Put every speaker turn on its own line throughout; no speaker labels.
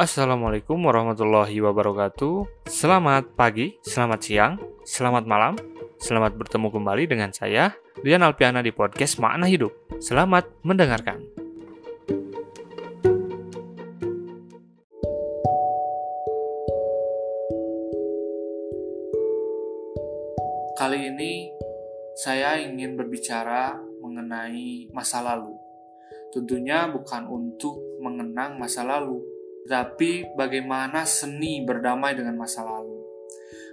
Assalamualaikum warahmatullahi wabarakatuh. Selamat pagi, selamat siang, selamat malam. Selamat bertemu kembali dengan saya, Lian Alpiana di podcast Makna Hidup. Selamat mendengarkan. Kali ini saya ingin berbicara mengenai masa lalu. Tentunya bukan untuk mengenang masa lalu, tapi bagaimana seni berdamai dengan masa lalu.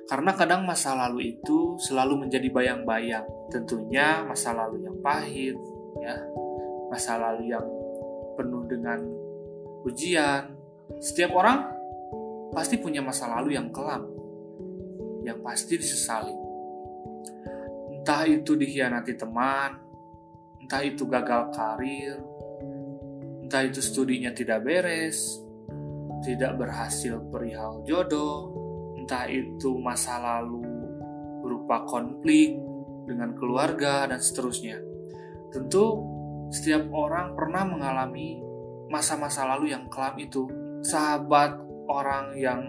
Karena kadang masa lalu itu selalu menjadi bayang-bayang. Tentunya masa lalu yang pahit, ya, masa lalu yang penuh dengan ujian. Setiap orang pasti punya masa lalu yang kelam, yang pasti disesali. Entah itu dikhianati teman, entah itu gagal karir, entah itu studinya tidak beres, tidak berhasil perihal jodoh, entah itu masa lalu berupa konflik dengan keluarga dan seterusnya. Tentu setiap orang pernah mengalami masa-masa lalu yang kelam itu. Sahabat orang yang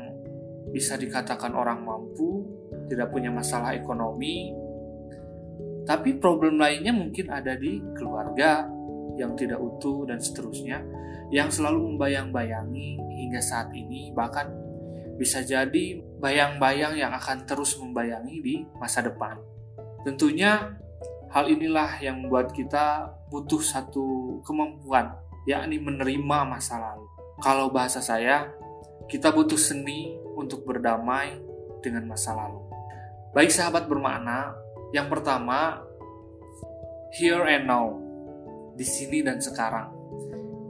bisa dikatakan orang mampu, tidak punya masalah ekonomi, tapi problem lainnya mungkin ada di keluarga yang tidak utuh dan seterusnya, yang selalu membayang-bayangi hingga saat ini, bahkan bisa jadi bayang-bayang yang akan terus membayangi di masa depan. Tentunya hal inilah yang membuat kita butuh satu kemampuan, yakni menerima masa lalu. Kalau bahasa saya, kita butuh seni untuk berdamai dengan masa lalu. Baik sahabat bermakna, yang pertama, here and now, di sini dan sekarang.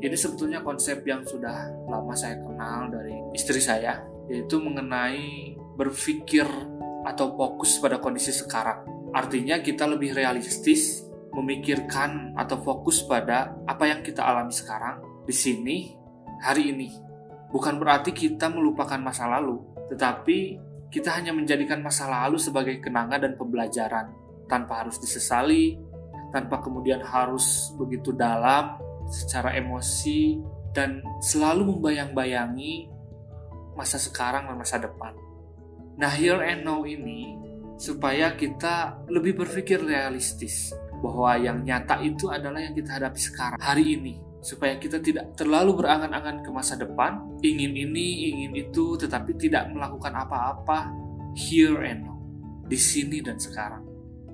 Ini sebetulnya konsep yang sudah lama saya kenal dari istri saya, yaitu mengenai berpikir atau fokus pada kondisi sekarang. Artinya kita lebih realistis memikirkan atau fokus pada apa yang kita alami sekarang, di sini, hari ini. Bukan berarti kita melupakan masa lalu, tetapi kita hanya menjadikan masa lalu sebagai kenangan dan pembelajaran, tanpa harus disesali, tanpa kemudian harus begitu dalam secara emosi dan selalu membayang-bayangi masa sekarang dan masa depan. Nah, here and now ini supaya kita lebih berpikir realistis bahwa yang nyata itu adalah yang kita hadapi sekarang, hari ini. Supaya kita tidak terlalu berangan-angan ke masa depan, ingin ini, ingin itu, tetapi tidak melakukan apa-apa here and now, di sini dan sekarang.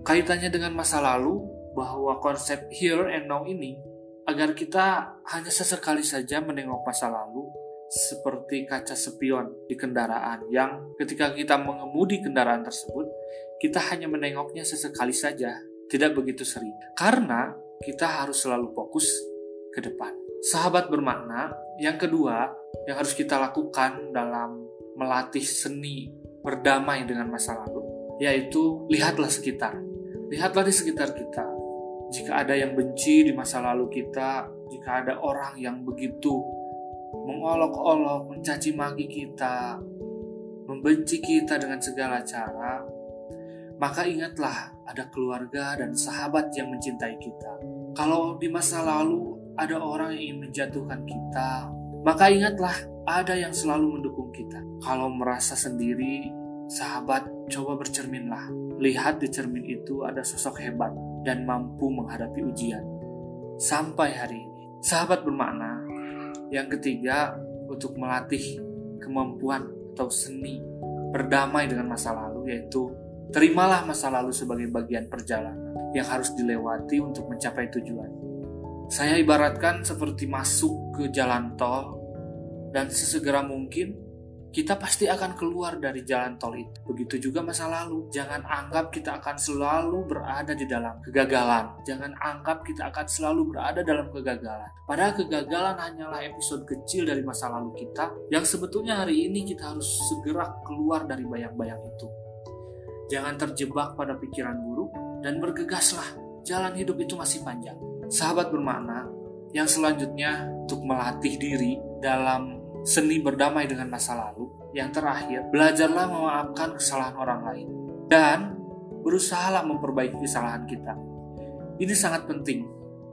Kaitannya dengan masa lalu, bahwa konsep here and now ini agar kita hanya sesekali saja menengok masa lalu seperti kaca spion di kendaraan yang ketika kita mengemudi kendaraan tersebut kita hanya menengoknya sesekali saja tidak begitu sering. Karena kita harus selalu fokus ke depan. Sahabat bermakna yang kedua yang harus kita lakukan dalam melatih seni berdamai dengan masa lalu yaitu lihatlah sekitar. Lihatlah di sekitar kita jika ada yang benci di masa lalu kita, jika ada orang yang begitu mengolok-olok, mencaci maki kita, membenci kita dengan segala cara, maka ingatlah ada keluarga dan sahabat yang mencintai kita. Kalau di masa lalu ada orang yang ingin menjatuhkan kita, maka ingatlah ada yang selalu mendukung kita. Kalau merasa sendiri, sahabat, coba bercerminlah. Lihat di cermin itu ada sosok hebat dan mampu menghadapi ujian. Sampai hari ini, sahabat bermakna. Yang ketiga, untuk melatih kemampuan atau seni berdamai dengan masa lalu, yaitu terimalah masa lalu sebagai bagian perjalanan yang harus dilewati untuk mencapai tujuan. Saya ibaratkan seperti masuk ke jalan tol dan sesegera mungkin kita pasti akan keluar dari jalan tol itu. Begitu juga masa lalu. Jangan anggap kita akan selalu berada di dalam kegagalan. Jangan anggap kita akan selalu berada dalam kegagalan. Padahal kegagalan hanyalah episode kecil dari masa lalu kita yang sebetulnya hari ini kita harus segera keluar dari bayang-bayang itu. Jangan terjebak pada pikiran buruk dan bergegaslah. Jalan hidup itu masih panjang. Sahabat bermakna, yang selanjutnya untuk melatih diri dalam seni berdamai dengan masa lalu. Yang terakhir, belajarlah memaafkan kesalahan orang lain dan berusahalah memperbaiki kesalahan kita. Ini sangat penting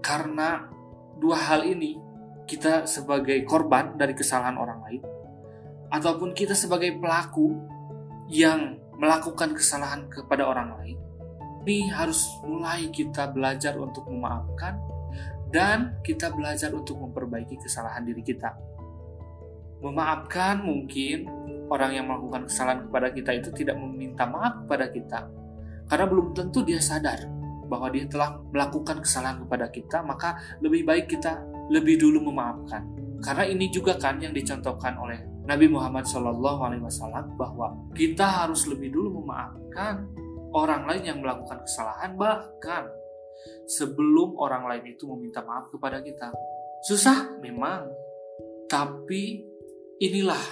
karena dua hal ini kita sebagai korban dari kesalahan orang lain ataupun kita sebagai pelaku yang melakukan kesalahan kepada orang lain, ini harus mulai kita belajar untuk memaafkan dan kita belajar untuk memperbaiki kesalahan diri kita. Memaafkan mungkin orang yang melakukan kesalahan kepada kita itu tidak meminta maaf kepada kita karena belum tentu dia sadar bahwa dia telah melakukan kesalahan kepada kita, maka lebih baik kita lebih dulu memaafkan. Karena ini juga kan yang dicontohkan oleh Nabi Muhammad SAW bahwa kita harus lebih dulu memaafkan orang lain yang melakukan kesalahan bahkan sebelum orang lain itu meminta maaf kepada kita. Susah memang, tapi inilah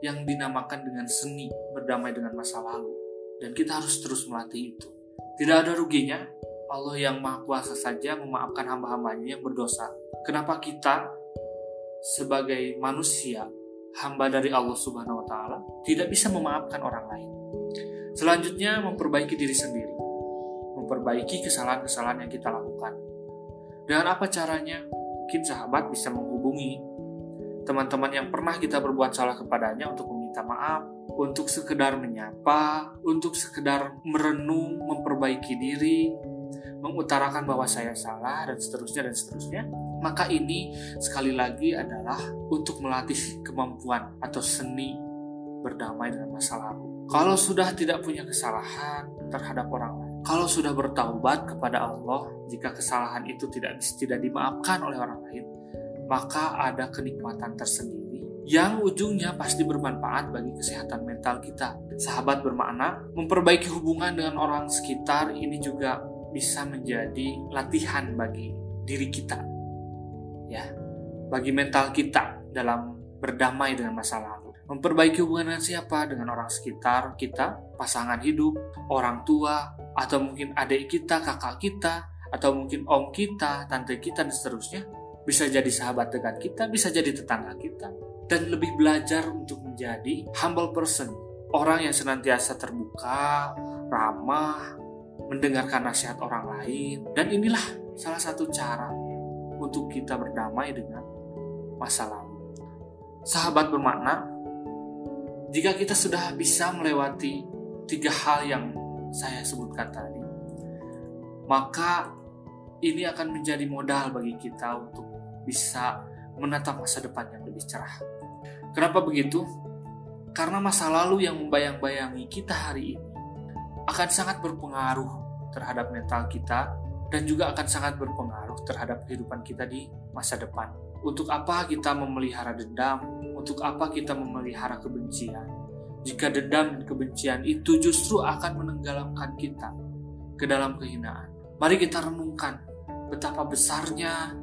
yang dinamakan dengan seni berdamai dengan masa lalu. Dan kita harus terus melatih itu. Tidak ada ruginya Allah yang Maha Kuasa saja memaafkan hamba-hambanya yang berdosa. Kenapa kita sebagai manusia hamba dari Allah Subhanahu wa taala tidak bisa memaafkan orang lain. Selanjutnya memperbaiki diri sendiri. Memperbaiki kesalahan-kesalahan yang kita lakukan. Dengan apa caranya? Mungkin sahabat bisa menghubungi teman-teman yang pernah kita berbuat salah kepadanya untuk meminta maaf, untuk sekedar menyapa, untuk sekedar merenung, memperbaiki diri, mengutarakan bahwa saya salah dan seterusnya dan seterusnya maka ini sekali lagi adalah untuk melatih kemampuan atau seni berdamai dengan masa lalu. Kalau sudah tidak punya kesalahan terhadap orang lain, kalau sudah bertaubat kepada Allah, jika kesalahan itu tidak tidak dimaafkan oleh orang lain, maka ada kenikmatan tersendiri yang ujungnya pasti bermanfaat bagi kesehatan mental kita. Sahabat bermakna memperbaiki hubungan dengan orang sekitar ini juga bisa menjadi latihan bagi diri kita ya bagi mental kita dalam berdamai dengan masa lalu. Memperbaiki hubungan dengan siapa? Dengan orang sekitar kita, pasangan hidup, orang tua, atau mungkin adik kita, kakak kita, atau mungkin om kita, tante kita, dan seterusnya. Bisa jadi sahabat dekat kita, bisa jadi tetangga kita. Dan lebih belajar untuk menjadi humble person. Orang yang senantiasa terbuka, ramah, mendengarkan nasihat orang lain. Dan inilah salah satu cara untuk kita berdamai dengan masa lalu. Sahabat bermakna, jika kita sudah bisa melewati tiga hal yang saya sebutkan tadi, maka ini akan menjadi modal bagi kita untuk bisa menatap masa depan yang lebih cerah. Kenapa begitu? Karena masa lalu yang membayang-bayangi kita hari ini akan sangat berpengaruh terhadap mental kita dan juga akan sangat berpengaruh terhadap kehidupan kita di masa depan. Untuk apa kita memelihara dendam? Untuk apa kita memelihara kebencian? Jika dendam dan kebencian itu justru akan menenggelamkan kita ke dalam kehinaan. Mari kita renungkan betapa besarnya,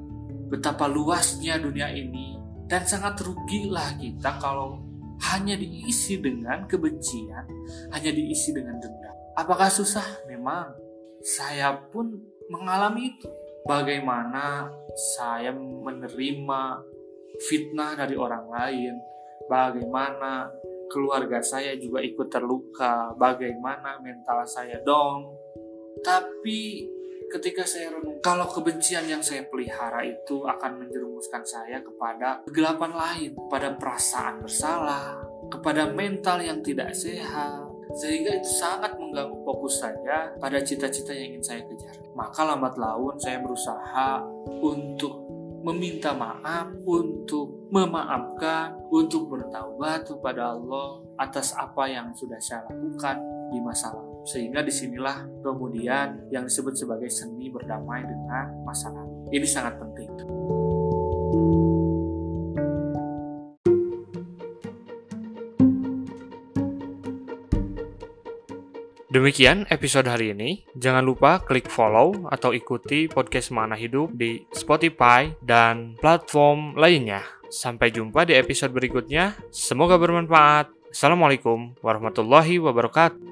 betapa luasnya dunia ini, dan sangat rugilah kita kalau hanya diisi dengan kebencian, hanya diisi dengan dendam. Apakah susah? Memang saya pun mengalami itu. Bagaimana saya menerima fitnah dari orang lain, bagaimana keluarga saya juga ikut terluka, bagaimana mental saya dong. Tapi ketika saya renung, kalau kebencian yang saya pelihara itu akan menjerumuskan saya kepada kegelapan lain, pada perasaan bersalah, kepada mental yang tidak sehat, sehingga itu sangat mengganggu fokus saya pada cita-cita yang ingin saya kejar. Maka lambat laun saya berusaha untuk meminta maaf, untuk memaafkan, untuk bertaubat kepada Allah atas apa yang sudah saya lakukan di masa lalu. Sehingga di sinilah kemudian yang disebut sebagai seni berdamai dengan masa lalu. Ini sangat penting. Demikian episode hari ini. Jangan lupa klik follow atau ikuti podcast Mana Hidup di Spotify dan platform lainnya. Sampai jumpa di episode berikutnya. Semoga bermanfaat. Assalamualaikum warahmatullahi wabarakatuh.